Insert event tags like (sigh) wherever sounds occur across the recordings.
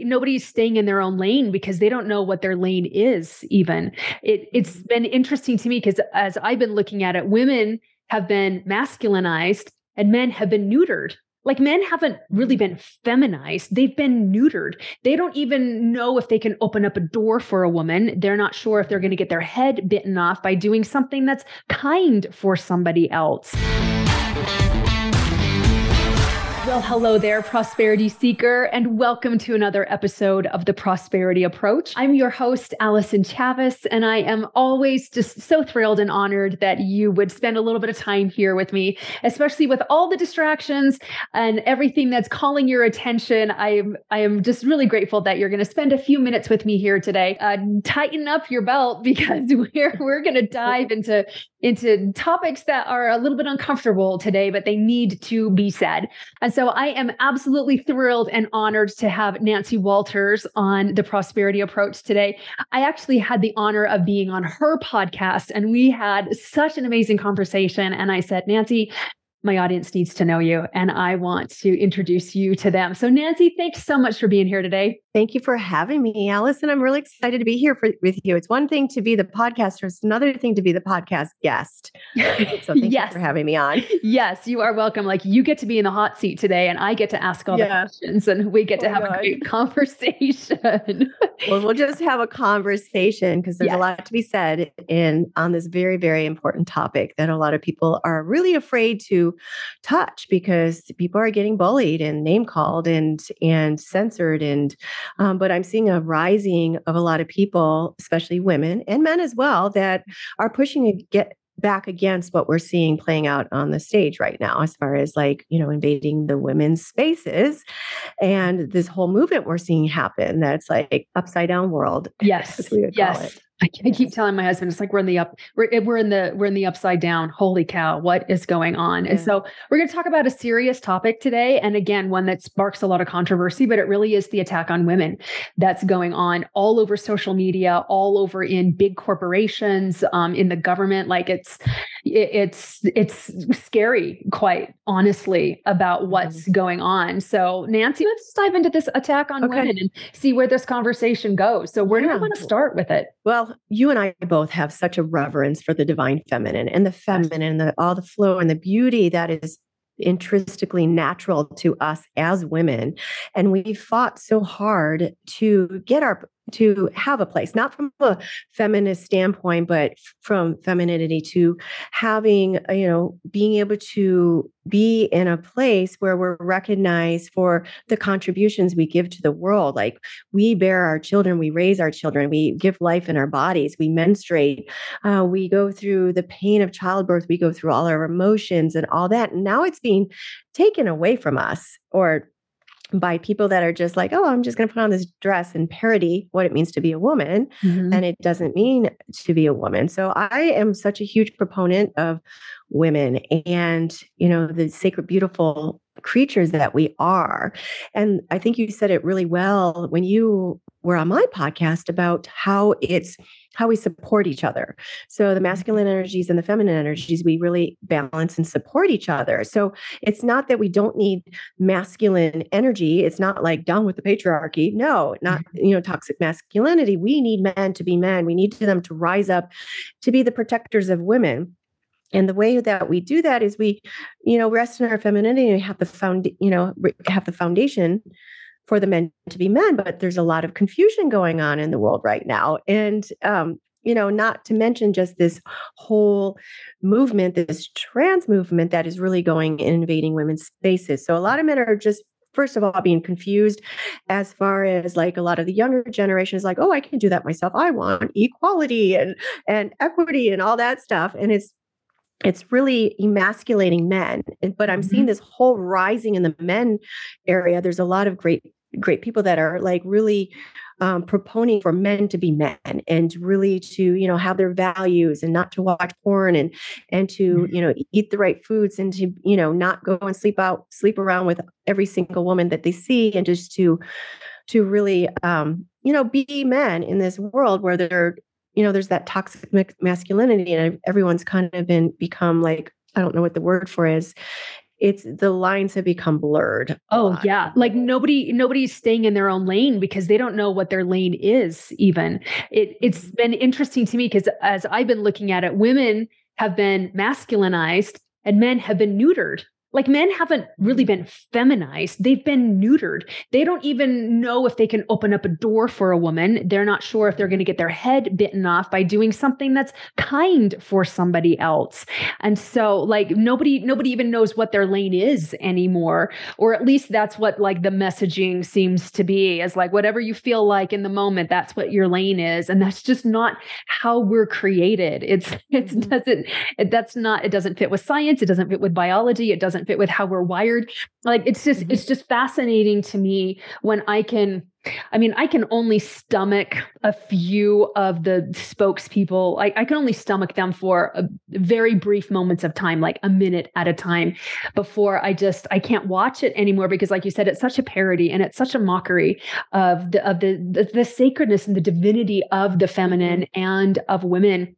nobody's staying in their own lane because they don't know what their lane is even. It, it's mm-hmm. been interesting to me because as i've been looking at it women have been masculinized and men have been neutered. Like men haven't really been feminized. They've been neutered. They don't even know if they can open up a door for a woman. They're not sure if they're going to get their head bitten off by doing something that's kind for somebody else well, hello there, prosperity seeker, and welcome to another episode of the Prosperity Approach. I'm your host, Allison Chavis, and I am always just so thrilled and honored that you would spend a little bit of time here with me, especially with all the distractions and everything that's calling your attention. I am I am just really grateful that you're going to spend a few minutes with me here today. Uh, tighten up your belt (laughs) because we're we're going to dive into into topics that are a little bit uncomfortable today, but they need to be said. And so I am absolutely thrilled and honored to have Nancy Walters on the prosperity approach today. I actually had the honor of being on her podcast and we had such an amazing conversation. And I said, Nancy, my audience needs to know you and I want to introduce you to them. So, Nancy, thanks so much for being here today. Thank you for having me, Allison. I'm really excited to be here for, with you. It's one thing to be the podcaster, it's another thing to be the podcast guest. (laughs) So thank yes. you for having me on. (laughs) Yes, you are welcome. Like you get to be in the hot seat today, and I get to ask all yeah. the questions, and we get to oh have God. a great (laughs) conversation. well, we'll just have a conversation because there's yes. a lot to be said in on this very, very important topic that a lot of people are really afraid to touch because people are getting bullied and name called and and censored and um, but I'm seeing a rising of a lot of people, especially women and men as well, that are pushing to get back against what we're seeing playing out on the stage right now as far as like you know invading the women's spaces and this whole movement we're seeing happen that's like upside down world (laughs) yes yes I, I keep telling my husband, it's like we're in the up, we're eh, we're in the we're in the upside down. Holy cow, what is going on? Yeah. And so we're going to talk about a serious topic today, and again, one that sparks a lot of controversy, but it really is the attack on women that's going on all over social media, all over in big corporations, um, in the government. Like it's it's it's scary, quite honestly, about what's mm-hmm. going on. So, Nancy, let's dive into this attack on okay. women and see where this conversation goes. So, where yeah. do we want to start with it? Well, you and I both have such a reverence for the divine feminine and the feminine, the all the flow and the beauty that is intrinsically natural to us as women and we fought so hard to get our to have a place, not from a feminist standpoint, but from femininity to having, uh, you know, being able to be in a place where we're recognized for the contributions we give to the world. Like we bear our children, we raise our children, we give life in our bodies, we menstruate, uh, we go through the pain of childbirth, we go through all our emotions and all that. And now it's being taken away from us or by people that are just like, oh, I'm just going to put on this dress and parody what it means to be a woman. Mm-hmm. And it doesn't mean to be a woman. So I am such a huge proponent of women and, you know, the sacred, beautiful creatures that we are. And I think you said it really well when you were on my podcast about how it's how we support each other. So the mm-hmm. masculine energies and the feminine energies, we really balance and support each other. So it's not that we don't need masculine energy. It's not like down with the patriarchy. No, not, mm-hmm. you know, toxic masculinity. We need men to be men. We need them to rise up to be the protectors of women. And the way that we do that is we, you know, rest in our femininity and have the found, you know, have the foundation for the men to be men, but there's a lot of confusion going on in the world right now. And, um, you know, not to mention just this whole movement, this trans movement that is really going and invading women's spaces. So a lot of men are just first of all being confused as far as like a lot of the younger generation is like oh i can do that myself i want equality and and equity and all that stuff and it's it's really emasculating men but i'm mm-hmm. seeing this whole rising in the men area there's a lot of great great people that are like really um, proponing for men to be men and really to you know have their values and not to watch porn and and to mm-hmm. you know eat the right foods and to you know not go and sleep out sleep around with every single woman that they see and just to to really um you know be men in this world where they're you know, there's that toxic masculinity, and everyone's kind of been become like I don't know what the word for is. it's the lines have become blurred. Oh yeah. Like nobody nobody's staying in their own lane because they don't know what their lane is even. It it's mm-hmm. been interesting to me because as I've been looking at it, women have been masculinized and men have been neutered like men haven't really been feminized, they've been neutered. They don't even know if they can open up a door for a woman. They're not sure if they're going to get their head bitten off by doing something that's kind for somebody else. And so like nobody nobody even knows what their lane is anymore or at least that's what like the messaging seems to be is like whatever you feel like in the moment that's what your lane is and that's just not how we're created. It's it mm-hmm. doesn't it, that's not it doesn't fit with science, it doesn't fit with biology, it doesn't fit with how we're wired like it's just mm-hmm. it's just fascinating to me when i can I mean, I can only stomach a few of the spokespeople. I, I can only stomach them for a, very brief moments of time, like a minute at a time, before I just I can't watch it anymore because, like you said, it's such a parody and it's such a mockery of the of the the, the sacredness and the divinity of the feminine mm-hmm. and of women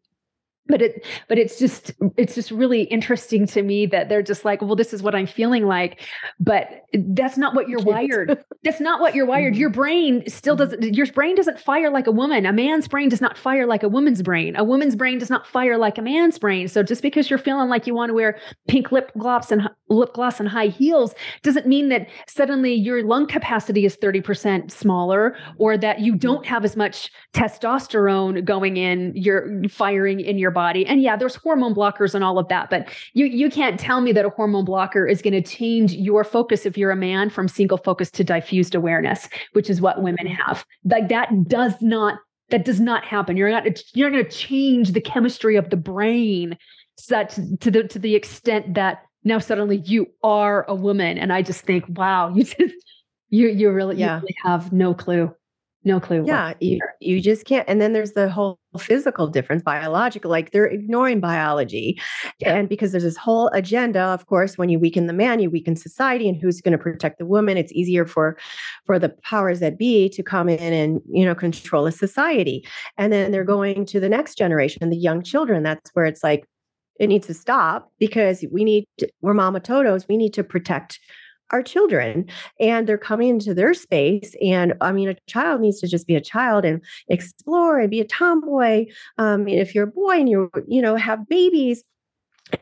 but it but it's just it's just really interesting to me that they're just like well this is what i'm feeling like but that's not what you're wired that's not what you're wired your mm-hmm. brain still mm-hmm. doesn't your brain doesn't fire like a woman a man's brain does not fire like a woman's brain a woman's brain does not fire like a man's brain so just because you're feeling like you want to wear pink lip gloss and lip gloss and high heels doesn't mean that suddenly your lung capacity is 30% smaller or that you don't mm-hmm. have as much testosterone going in you're firing in your body. And yeah, there's hormone blockers and all of that, but you you can't tell me that a hormone blocker is going to change your focus if you're a man from single focus to diffused awareness, which is what women mm-hmm. have. Like that does not that does not happen. You're not you're not going to change the chemistry of the brain such to the to the extent that now suddenly you are a woman and I just think wow, (laughs) you just you you really, yeah. you really have no clue no clue. Yeah, you, you just can't. And then there's the whole physical difference, biological, like they're ignoring biology. Yeah. And because there's this whole agenda, of course, when you weaken the man, you weaken society and who's going to protect the woman. It's easier for for the powers that be to come in and, you know, control a society. And then they're going to the next generation, the young children. That's where it's like, it needs to stop because we need to, we're mama totos. We need to protect our children and they're coming into their space and i mean a child needs to just be a child and explore and be a tomboy um, if you're a boy and you you know have babies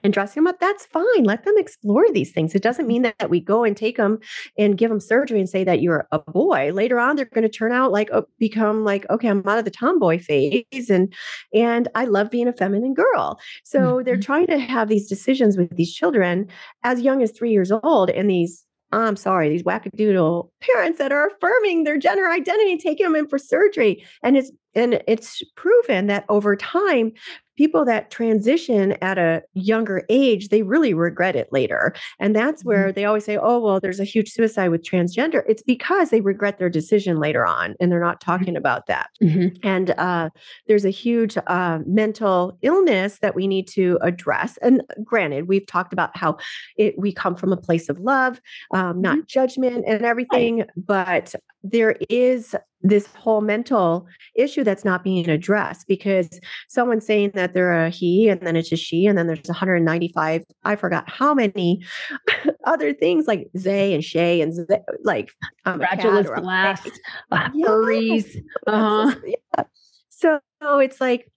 and dressing them up that's fine let them explore these things. It doesn't mean that, that we go and take them and give them surgery and say that you're a boy. Later on they're going to turn out like oh, become like okay i'm out of the tomboy phase and and i love being a feminine girl. So mm-hmm. they're trying to have these decisions with these children as young as three years old and these I'm sorry, these wackadoodle parents that are affirming their gender identity, taking them in for surgery. And it's and it's proven that over time people that transition at a younger age they really regret it later and that's mm-hmm. where they always say oh well there's a huge suicide with transgender it's because they regret their decision later on and they're not mm-hmm. talking about that mm-hmm. and uh, there's a huge uh, mental illness that we need to address and granted we've talked about how it, we come from a place of love um, not mm-hmm. judgment and everything right. but there is this whole mental issue that's not being addressed because someone's saying that they're a he and then it's a she and then there's 195 i forgot how many (laughs) other things like zay and shay and zay, like um, fragile glass uh, furries uh-huh. yeah. so it's like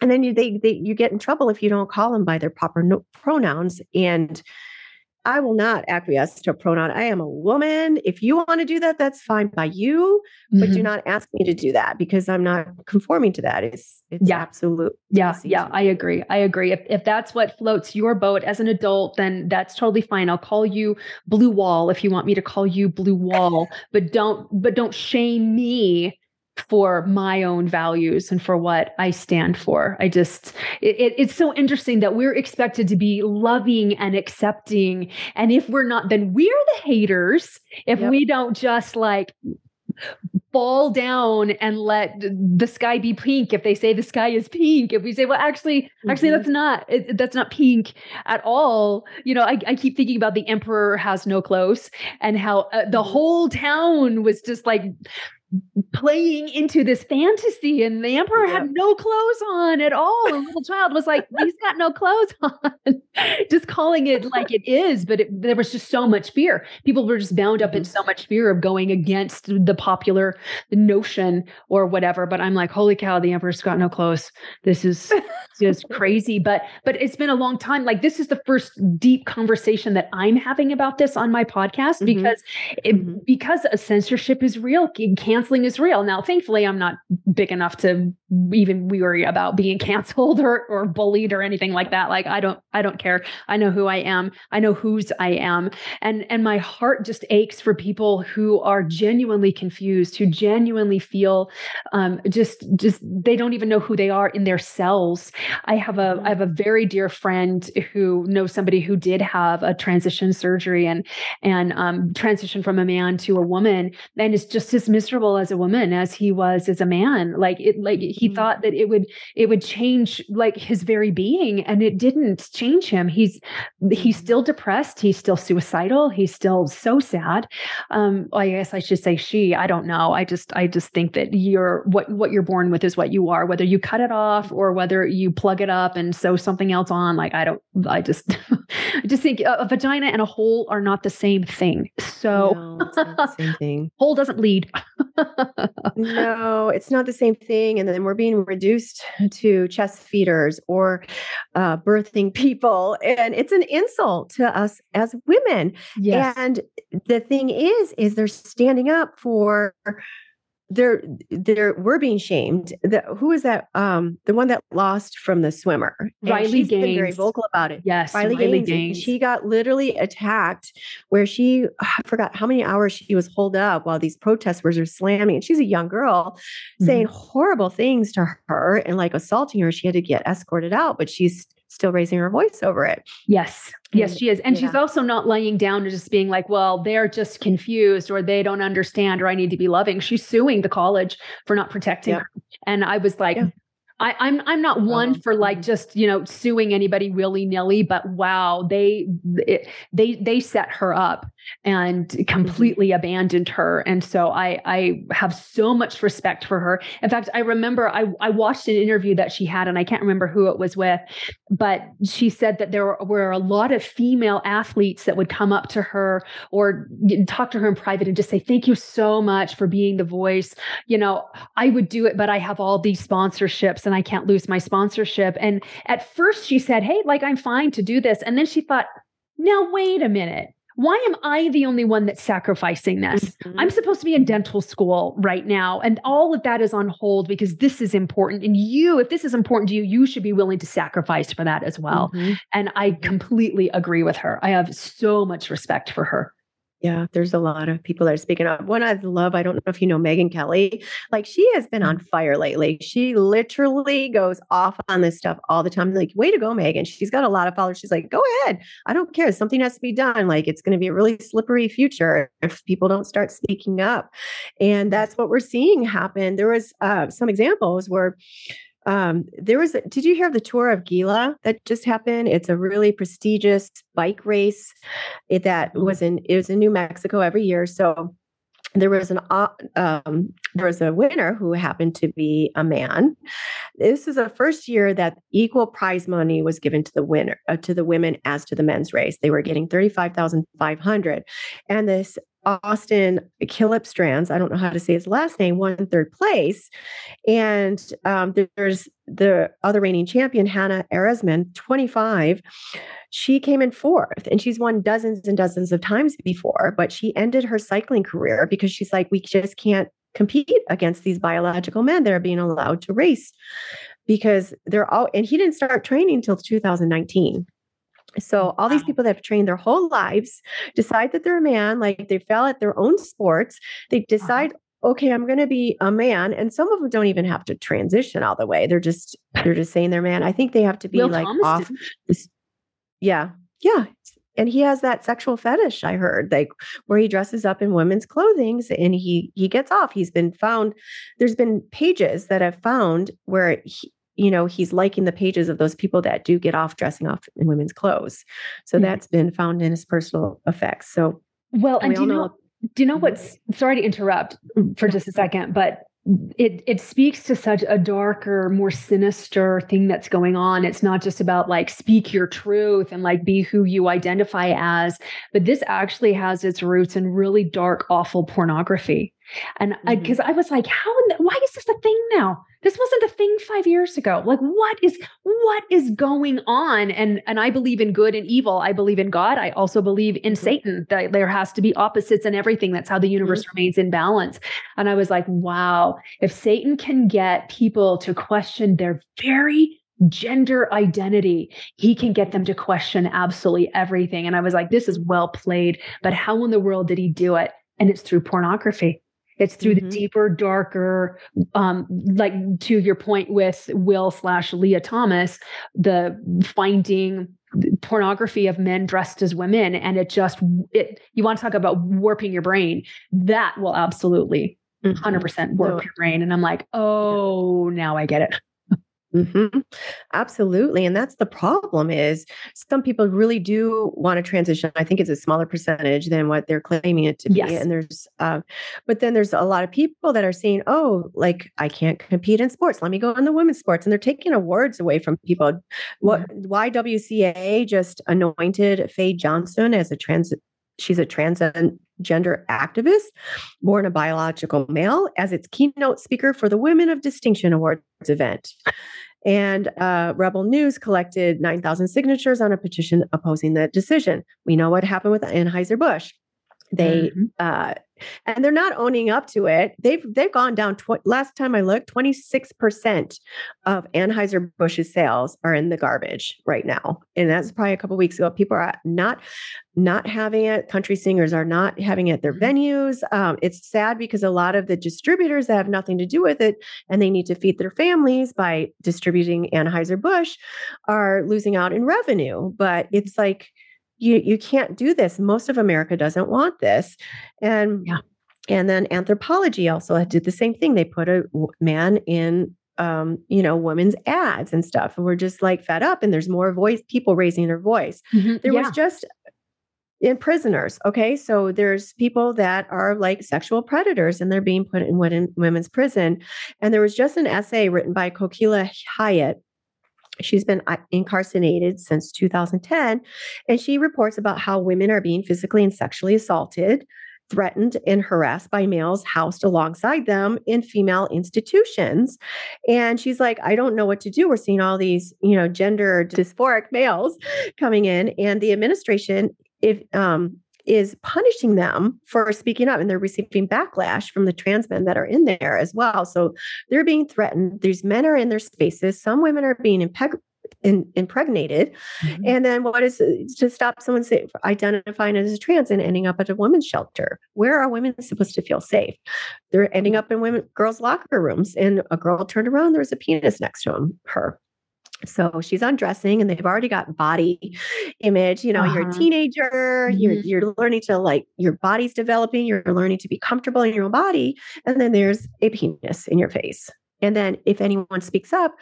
and then you they, they you get in trouble if you don't call them by their proper no, pronouns and I will not acquiesce to a pronoun. I am a woman. If you want to do that, that's fine by you, but mm-hmm. do not ask me to do that because I'm not conforming to that. It's it's yeah. absolute. Yeah, yeah, I agree. I agree. If if that's what floats your boat as an adult, then that's totally fine. I'll call you Blue Wall if you want me to call you Blue Wall, but don't but don't shame me for my own values and for what I stand for. I just, it, it's so interesting that we're expected to be loving and accepting. And if we're not, then we're the haters. If yep. we don't just like fall down and let the sky be pink if they say the sky is pink if we say well actually mm-hmm. actually that's not it, that's not pink at all you know I, I, keep thinking about the emperor has no clothes and how uh, the mm-hmm. whole town was just like playing into this fantasy and the emperor yep. had no clothes on at all the little child was like he's got no clothes (laughs) on just calling it like it is but it, there was just so much fear people were just bound up in mm-hmm. so much fear of going against the popular notion or whatever but i'm like holy cow the emperor's got no clothes this is just (laughs) crazy but but it's been a long time like this is the first deep conversation that i'm having about this on my podcast mm-hmm. because it, mm-hmm. because censorship is real canceling is real. Now thankfully i'm not big enough to even worry about being (laughs) canceled or or bullied or anything like that. Like i don't i don't care. I know who i am. I know whose i am. And and my heart just aches for people who are genuinely confused who genuinely feel um, just just they don't even know who they are in their cells. I have a mm-hmm. Have a very dear friend who knows somebody who did have a transition surgery and and um, transition from a man to a woman and is just as miserable as a woman as he was as a man like it like he mm-hmm. thought that it would it would change like his very being and it didn't change him. He's he's mm-hmm. still depressed he's still suicidal he's still so sad. Um i guess i should say she i don't know i just i just think that you're what what you're born with is what you are whether you cut it off or whether you plug it up and sew something else on like i don't i just (laughs) i just think a, a, vagina and a hole are not the same thing. So no, same thing. (laughs) hole doesn't bleed (laughs) (laughs) no it's not the same thing and then we're being reduced to chest feeders or uh, birthing (laughs) people and it's an insult to us as women yes. and the thing is is they're standing up for they're they're we're being shamed. The, who is that? Um, the one that lost from the swimmer. And Riley Gaines. been very vocal about it. Yes, Riley, Riley Gaines. Gaines. She got literally attacked, where she I forgot how many hours she was holed up while these protesters were slamming. And she's a young girl, mm-hmm. saying horrible things to her and like assaulting her. She had to get escorted out, but she's still raising her voice over it. Yes. Yes, she is. And yeah. she's also not laying down and just being like, well, they're just confused or they don't understand or I need to be loving. She's suing the college for not protecting her. And I was like, yeah. I, am I'm, I'm not one uh-huh. for like mm-hmm. just you know suing anybody willy nilly, but wow, they it, they they set her up and mm-hmm. completely abandoned her, and so I I have so much respect for her. In fact, I remember I I watched an interview that she had, and I can't remember who it was with, but she said that there were a lot of female athletes that would come up to her or talk to her in private and just say thank you so much for being the voice. You know, I would do it, but I have all these sponsorships and I can't lose my sponsorship. And at first she said, Hey, like I'm fine to do this. And then she thought, now wait a minute. Why am I the only one that's sacrificing this? Mm-hmm. I'm supposed to be in dental school right now. And all of that is on hold because this is important. And you, if this is important to you, you should be willing to sacrifice for that as well. Mm-hmm. And I completely agree with her. I have so much respect for her. Yeah, there's a lot of people that are speaking up. One I love, I don't know if you know Megyn Kelly. Like she has been on mm. fire lately. She literally goes off on this stuff all the time. Like, way to go, Megyn. She's got a lot of followers. She's like, go ahead. I don't care. Something has to be done. Like it's going to be a really slippery future if people don't start speaking up. And that's what we're seeing happen. There was uh, some examples where um, there was, a, did you hear of the tour of Gila that just happened? It's a really prestigious bike race it, that mm-hmm. was in, it was in New Mexico every year. So there was an um, there was a winner who happened to be a man. This is the first year that equal prize money was given to the winner uh, to the women as to the men's race. They were getting thirty five thousand five hundred, and this Austin Killip Strands, I don't know how to say his last name, won third place. And um, there's the other reigning champion, Hannah Arensman, 25. She came in fourth and she's won dozens and dozens of times before, but she ended her cycling career because she's like, we just can't compete against these biological men that are being allowed to race because they're all, and he didn't start training until 2019. So all these people that have trained their whole lives decide that they're a man, like they fell at their own sports. They uh-huh. decide, okay, I'm going to be a man, and some of them don't even have to transition all the way. They're just they're just saying they're man. I think they have to be Will like Thomas off. This, yeah, yeah. And he has that sexual fetish. I heard like where he dresses up in women's clothing and he he gets off. He's been found. There's been pages that I've found where he, you know, he's liking the pages of those people that do get off dressing off in women's clothes. So mm-hmm. that's been found in his personal effects. So well, and do you know, know do you know what's sorry to interrupt for just a second, but it it speaks to such a darker more sinister thing that's going on it's not just about like speak your truth and like be who you identify as but this actually has its roots in really dark awful pornography and because mm-hmm. I, I, was like how the, why is this a thing now this wasn't a thing five years ago like what is what is going on and and i believe in good and evil i believe in god i also believe in mm-hmm. satan that there has to be opposites and everything that's how the universe mm-hmm. remains in balance and i was like wow if satan can get people to question their very gender identity, he can get them to question absolutely everything. And I was like, this is well played, but how in the world did he do it? And it's through pornography. It's through mm-hmm. the deeper, darker, um, like to your point with Will slash Lia Thomas, the finding pornography of men dressed as women, and it just it. You want to talk about warping your brain? That will absolutely 100% mm-hmm. warp your brain. And I'm like, oh, now I get it. Mm-hmm. Absolutely. And that's the problem is some people really do want to transition. I think it's a smaller percentage than what they're claiming it to be. Yes. And there's, uh, but then there's a lot of people that are saying, oh, like I can't compete in sports. Let me go in the women's sports. And they're taking awards away from people. What, YWCA just anointed Fae Johnstone as a trans she's a transgender activist born a biological male as its keynote speaker for the women of distinction awards event and uh, Rebel News collected 9,000 signatures on a petition opposing the decision. We know what happened with Anheuser-Busch. They mm-hmm. uh, and they're not owning up to it. They've they've gone down. Tw- last time I looked, twenty six percent of Anheuser Busch's sales are in the garbage right now, and that's probably a couple weeks ago. People are not not having it. Country singers are not having it at their mm-hmm. venues. Um, it's sad because a lot of the distributors that have nothing to do with it, and they need to feed their families by distributing Anheuser Busch, are losing out in revenue. But it's like you you can't do this most of america doesn't want this and yeah. and then Anthropologie also did the same thing they put a man in um, you know, women's ads and stuff. And we're just like fed up and there's more voice people raising their voice. Mm-hmm. There yeah. was just in prisoners. Okay. So there's people that are like sexual predators and they're being put in women's prison. And there was just an essay written by Kokila Hyatt She's been uh, incarcerated since 2010, and she reports about how women are being physically and sexually assaulted, threatened, and harassed by males housed alongside them in female institutions. And she's like, I don't know what to do. We're seeing all these, you know, gender dysphoric males coming in, and the administration, if um, is punishing them for speaking up and they're receiving backlash from the trans men that are in there as well. So they're being threatened. These men are in their spaces. Some women are being impeg- in, impregnated. Mm-hmm. And then what is to stop someone say, identifying as a trans and ending up at a women's shelter? Where are women supposed to feel safe? They're ending up in women girls' locker rooms and a girl turned around, there was a penis next to him, her. So she's undressing and they've already got body image. You know, uh-huh. you're a uh-huh. teenager, mm-hmm. you're you're learning to like your body's developing, you're learning to be comfortable in your own body. And then there's a penis in your face. And then if anyone speaks up,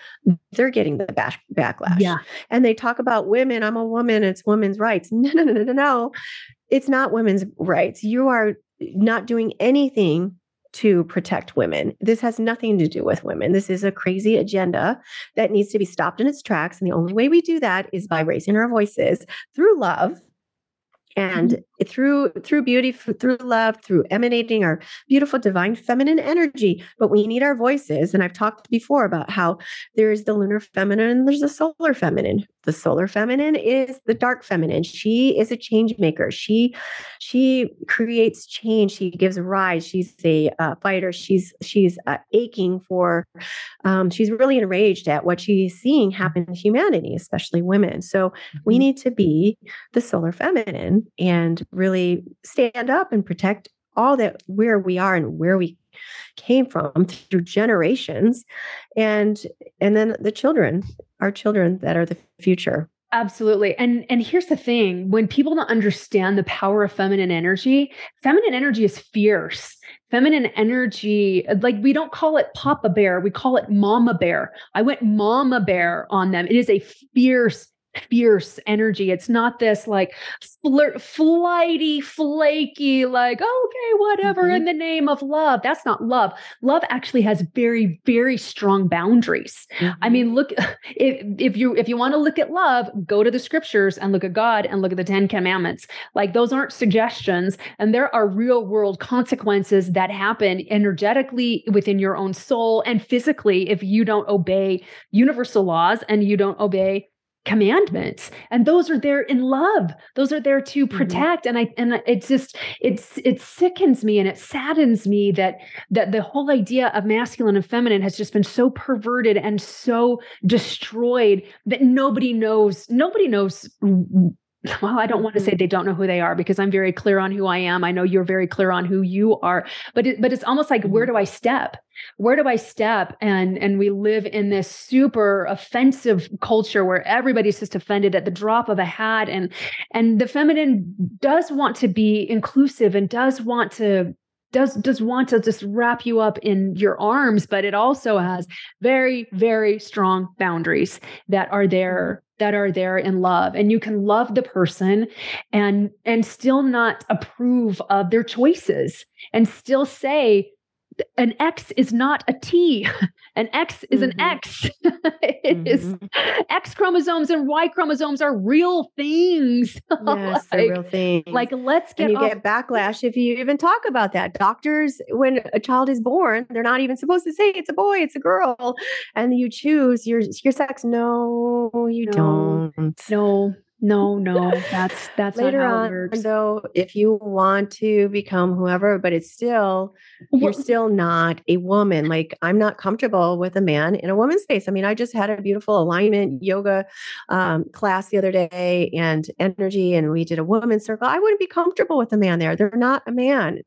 they're getting the back, backlash. Yeah. And they talk about women, I'm a woman, it's women's rights. (laughs) No, no, no, no, no. It's not women's rights. You are not doing anything to protect women. This has nothing to do with women. This is a crazy agenda that needs to be stopped in its tracks. And the only way we do that is by raising our voices through love and mm-hmm. Through through beauty through love through emanating our beautiful divine feminine energy but we need our voices. And i've talked before about how there's the lunar feminine and there's the solar feminine. The solar feminine is the dark feminine. She is a change maker. She she creates change. She gives rise. She's a uh, fighter. She's she's uh, aching for um, she's really enraged at what she's seeing happen to humanity especially women. So mm-hmm. we need to be the solar feminine and really stand up and protect all that where we are and where we came from through generations and and then the children our children that are the future Absolutely. And and here's the thing, when people don't understand the power of feminine energy, feminine energy is fierce. Feminine energy, like we don't call it papa bear, we call it mama bear. I went mama bear on them. It is a fierce fierce energy. It's not this like flirt, flighty, flaky, like, okay, whatever mm-hmm. in the name of love. That's not love. Love actually has very, very strong boundaries. Mm-hmm. I mean, look, (laughs) if, if you if you want to look at love, go to the scriptures and look at God and look at the Ten Commandments. Like those aren't suggestions. And there are real world consequences that happen energetically within your own soul and physically if you don't obey universal laws and you don't obey commandments and those are there in love those are there to mm-hmm. protect mm-hmm. and i and it's just it's it sickens me and it saddens me that that the whole idea of masculine and feminine has just been so perverted and so destroyed that nobody knows nobody knows (laughs) well, I don't want to say mm-hmm. they don't know who they are because I'm very clear on who I am. I know you're very clear on who you are, but it, but it's almost like where mm-hmm. do I step? Where do I step? And and we live in this super offensive culture where everybody's just offended at the drop of a hat, and and the feminine does want to be inclusive and does want to does does want to just wrap you up in your arms but it also has very very strong boundaries that are there that are there in love and you can love the person and and still not approve of their choices and still say an X is not a T. (laughs) An X is mm-hmm. an X. (laughs) it mm-hmm. is X chromosomes and Y chromosomes are real things. (laughs) Yes, like, they're real things. Like let's get and you off- get backlash if you even talk about that. Doctors, when a child is born, they're not even supposed to say it's a boy, it's a girl, and you choose your your sex. No, you no, don't. No, no, no, that's that's later on. So if you want to become whoever, but it's still you're still not a woman. Like I'm not comfortable with a man in a woman's space. I mean, I just had a beautiful alignment yoga um, class the other day and energy, and we did a woman's circle. I wouldn't be comfortable with a man there. They're not a man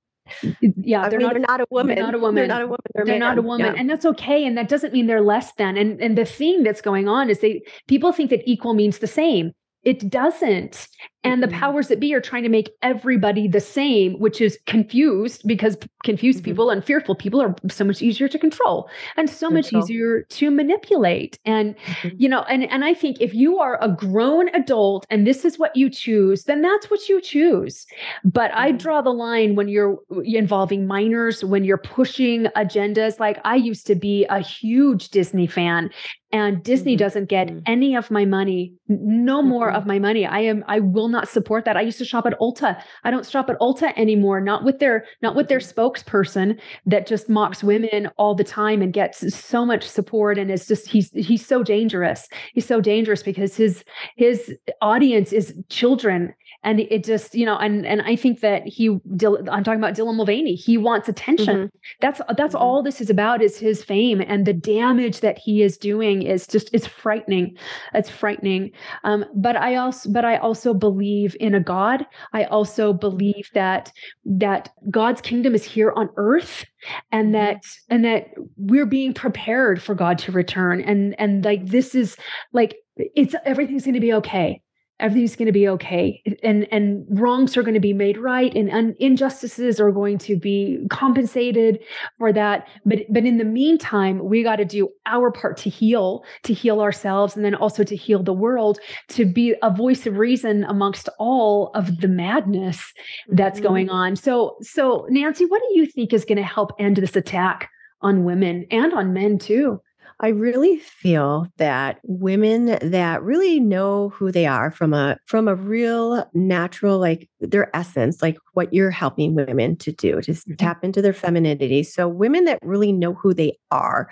yeah they're, mean, not, they're not a woman they're not a woman they're not a woman they're, they're not a woman yeah. and that's okay and that doesn't mean they're less than and and the thing that's going on is they people think that equal means the same it doesn't. And the mm-hmm. powers that be are trying to make everybody the same, which is confused because confused mm-hmm. people and fearful people are so much easier to control and so much easier to manipulate. And, mm-hmm. you know, and, and I think if you are a grown adult and this is what you choose, then that's what you choose. But I mm-hmm. draw the line when you're involving minors, when you're pushing agendas. Like I used to be a huge Disney fan and Disney mm-hmm. doesn't get mm-hmm. any of my money, no more of my money. I am I will not support that. I used to shop at Ulta. I don't shop at Ulta anymore, not with their not with their spokesperson that just mocks women all the time and gets so much support and is just he's he's so dangerous. He's so dangerous because his his audience is children and it just you know and and i think that he i'm talking about dylan mulvaney he wants attention mm-hmm. that's that's mm-hmm. all this is about is his fame and the damage that he is doing is just it's frightening it's frightening um, but i also but i also believe in a god i also believe that that god's kingdom is here on earth and mm-hmm. that and that we're being prepared for god to return and and like this is like it's everything's going to be okay everything's going to be okay. And and wrongs are going to be made right and un- injustices are going to be compensated for that. But but in the meantime we got to do our part to heal to heal ourselves and then also to heal the world to be a voice of reason amongst all of the madness that's mm-hmm. going on. So so Nancy what do you think is going to help end this attack on women and on men too I really feel that women that really know who they are from a from a real natural like their essence, like what you're helping women to do, to mm-hmm. tap into their femininity. So women that really know who they are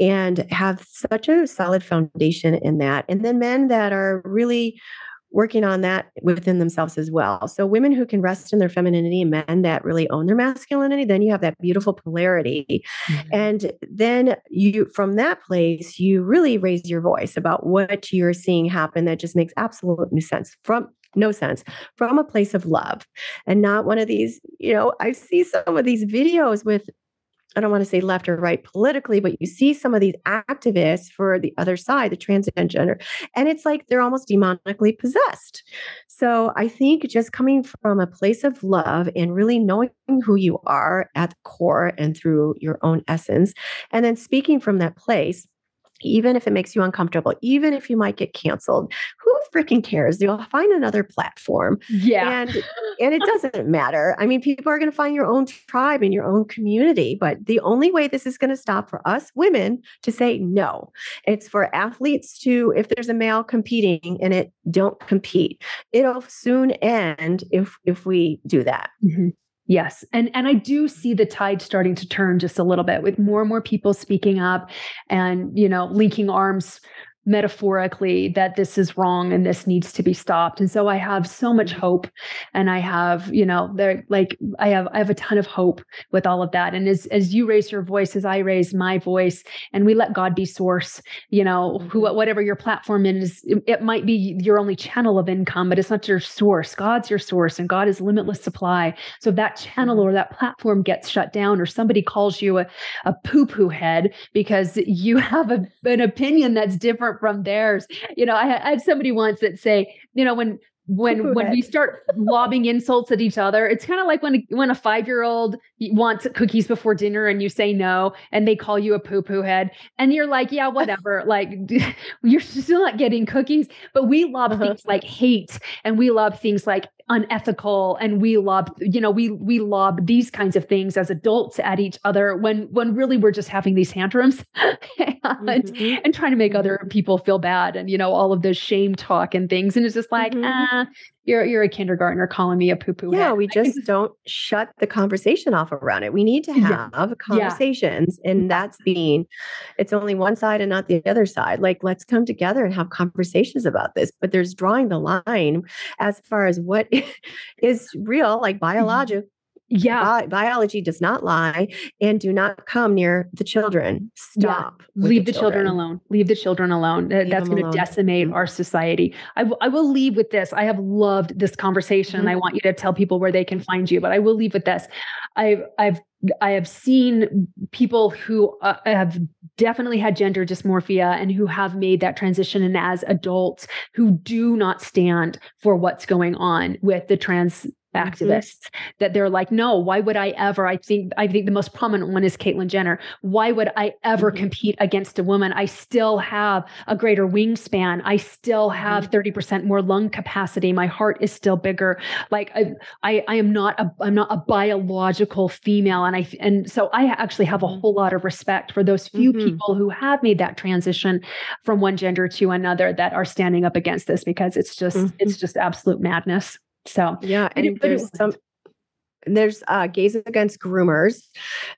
and have such a solid foundation in that. And then men that are really working on that within themselves as well. So women who can rest in their femininity and men that really own their masculinity, then you have that beautiful polarity. Mm-hmm. And then you from that place, you really raise your voice about what you're seeing happen that just makes absolute no sense from no sense from a place of love and not one of these you know i see some of these videos with I don't want to say left or right politically, but you see some of these activists for the other side, the transgender, and it's like they're almost demonically possessed. So I think just coming from a place of love and really knowing who you are at the core and through your own essence, and then speaking from that place even if it makes you uncomfortable, even if you might get canceled, who freaking cares? You'll find another platform. Yeah. And (laughs) and it doesn't matter. I mean, people are going to find your own tribe and your own community, but the only way this is going to stop for us women to say no. It's for athletes to if there's a male competing and it don't compete. It'll soon end if if we do that. Mm-hmm. Yes. And and I do see the tide starting to turn just a little bit with more and more people speaking up and, you know, linking arms metaphorically that this is wrong and this needs to be stopped. And so i have so much hope and i have you know there like i have i have a ton of hope with all of that. And as as you raise your voice as i raise my voice and we let god be source you know who mm-hmm. whatever your platform is it, it might be your only channel of income but it's not your source. God's your source and god is limitless supply. So if that channel mm-hmm. or that platform gets shut down or somebody calls you a, a poo-poo head because you (laughs) have a, an opinion that's different different from theirs. You know, I, I had somebody once that say, you know, when when when we start lobbing insults at each other it's kind of like when when a 5 year old wants cookies before dinner and you say no and they call you a poo poo head and you're like yeah (laughs) whatever like (laughs) you're still not getting cookies but we lob uh-huh. things like hate and we lob things like unethical and we lob you know we we lob these kinds of things as adults at each other when when really we're just having these tantrums (laughs) and, mm-hmm. and trying to make other mm-hmm. people feel bad and you know all of this shame talk and things and it's just like mm-hmm. ah you're you're a kindergartner calling me a poo poo. Yeah, head. we (laughs) just don't shut the conversation off around it. We need to have yeah. conversations, yeah. and that's being it's only one side and not the other side. Like let's come together and have conversations about this. But there's drawing the line as far as what (laughs) is real, like mm-hmm. biological yeah. Bi- biology does not lie and do not come near the children. Stop. Yeah. Leave the, the children. children. alone. Leave the children alone. Leave That's going to decimate mm-hmm. our society. I, w- I will leave with this. I have loved this conversation mm-hmm. and I want you to tell people where they can find you, but I will leave with this. I've, I've, I have seen people who uh, have definitely had gender dysmorphia and who have made that transition and as adults who do not stand for what's going on with the trans. Activists mm-hmm. that they're like, no, why would I ever? I think I think the most prominent one is Caitlyn Jenner. Why would I ever mm-hmm. compete against a woman? I still have a greater wingspan. I still have mm-hmm. 30% more lung capacity. My heart is still bigger. Like I, I, I am not a I'm not a biological female. And I and so I actually have a mm-hmm. whole lot of respect for those few mm-hmm. people who have made that transition from one gender to another that are standing up against this because it's just it's just absolute madness. So yeah, and there's some there's uh, gays against groomers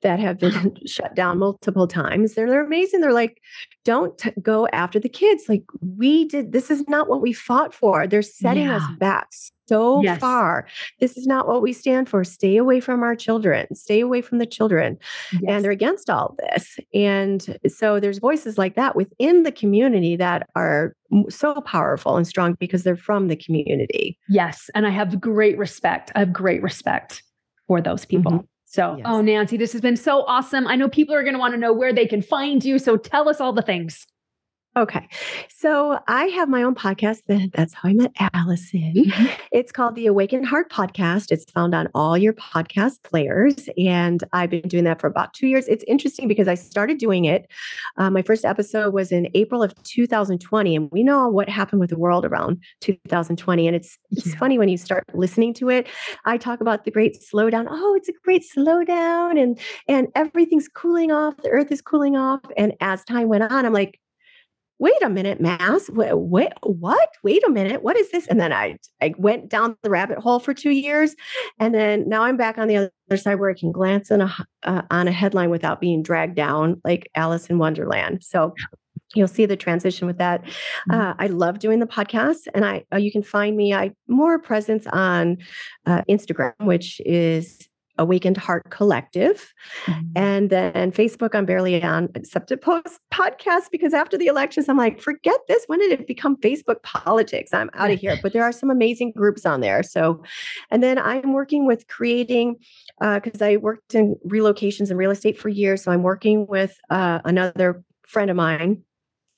that have been (laughs) (laughs) shut down multiple times. They're they're amazing. They're like, don't t- go after the kids. Like we did. This is not what we fought for. They're setting yeah. us back so yes. far. This is not what we stand for. Stay away from our children. Stay away from the children. Yes. And they're against all this. And so there's voices like that within the community that are so powerful and strong because they're from the community. Yes. And I have great respect. I have great respect for those people. Mm-hmm. So, yes. oh, Nancy, this has been so awesome. I know people are going to want to know where they can find you. So tell us all the things. Okay. So I have my own podcast. That's how I met Allison. Mm-hmm. It's called the Awakened Heart Podcast. It's found on all your podcast players. And I've been doing that for about two years. It's interesting because I started doing it. Uh, my first episode was in April of 2020. And we know what happened with the world around 2020. And it's, it's yeah. funny when you start listening to it. I talk about the great slowdown. Oh, it's a great slowdown. And, and everything's cooling off. The earth is cooling off. And as time went on, I'm like, wait a minute, Mass, wait, wait, what? Wait a minute, what is this? And then I, I went down the rabbit hole for two years. And then now I'm back on the other side where I can glance on a, uh, on a headline without being dragged down like Alice in Wonderland. So you'll see the transition with that. Mm-hmm. Uh, I love doing the podcast, and I uh, you can find me. I more presence on uh, Instagram, which is Awakened Heart Collective. Mm-hmm. And then Facebook, I'm barely on, except to post podcasts because after the elections, I'm like, forget this. When did it become Facebook politics? I'm out of here. But there are some amazing groups on there. So, and then I'm working with creating, because uh, I worked in relocations and real estate for years. So I'm working with uh, another friend of mine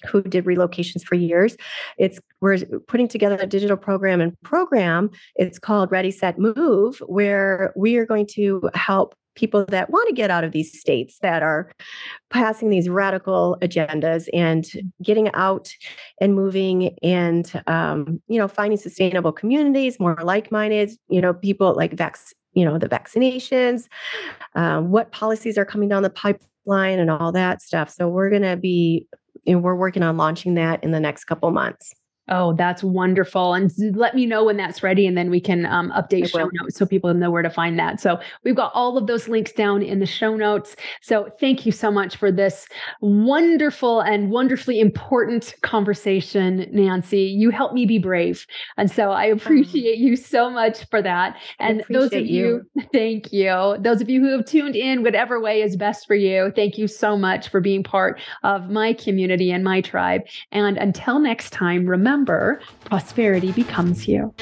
who did relocations for years. It's we're putting together a digital program and program. It's called Ready Set Move, where we are going to help people that want to get out of these states that are passing these radical agendas and getting out and moving and um, you know finding sustainable communities more like-minded you know people like vax you know the vaccinations um, what policies are coming down the pipeline and all that stuff so we're going to be know, we're working on launching that in the next couple months Oh, that's wonderful. And let me know when that's ready, and then we can um, update show notes so people know where to find that. So we've got all of those links down in the show notes. So thank you so much for this wonderful and wonderfully important conversation, Nancy. You helped me be brave. And so I appreciate you so much for that. And those of you, you, (laughs) thank you. Those of you who have tuned in, whatever way is best for you, thank you so much for being part of my community and my tribe. And until next time, remember remember, prosperity becomes you.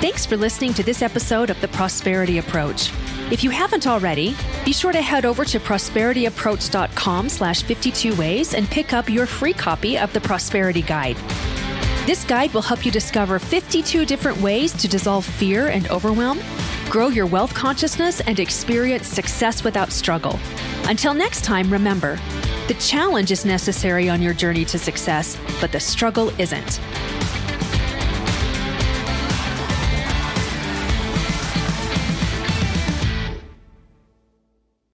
Thanks for listening to this episode of The Prosperity Approach. If you haven't already, be sure to head over to prosperityapproach.com slash 52 ways and pick up your free copy of the Prosperity Guide. This guide will help you discover 52 different ways to dissolve fear and overwhelm, grow your wealth consciousness, and experience success without struggle. Until next time, remember, the challenge is necessary on your journey to success, but the struggle isn't.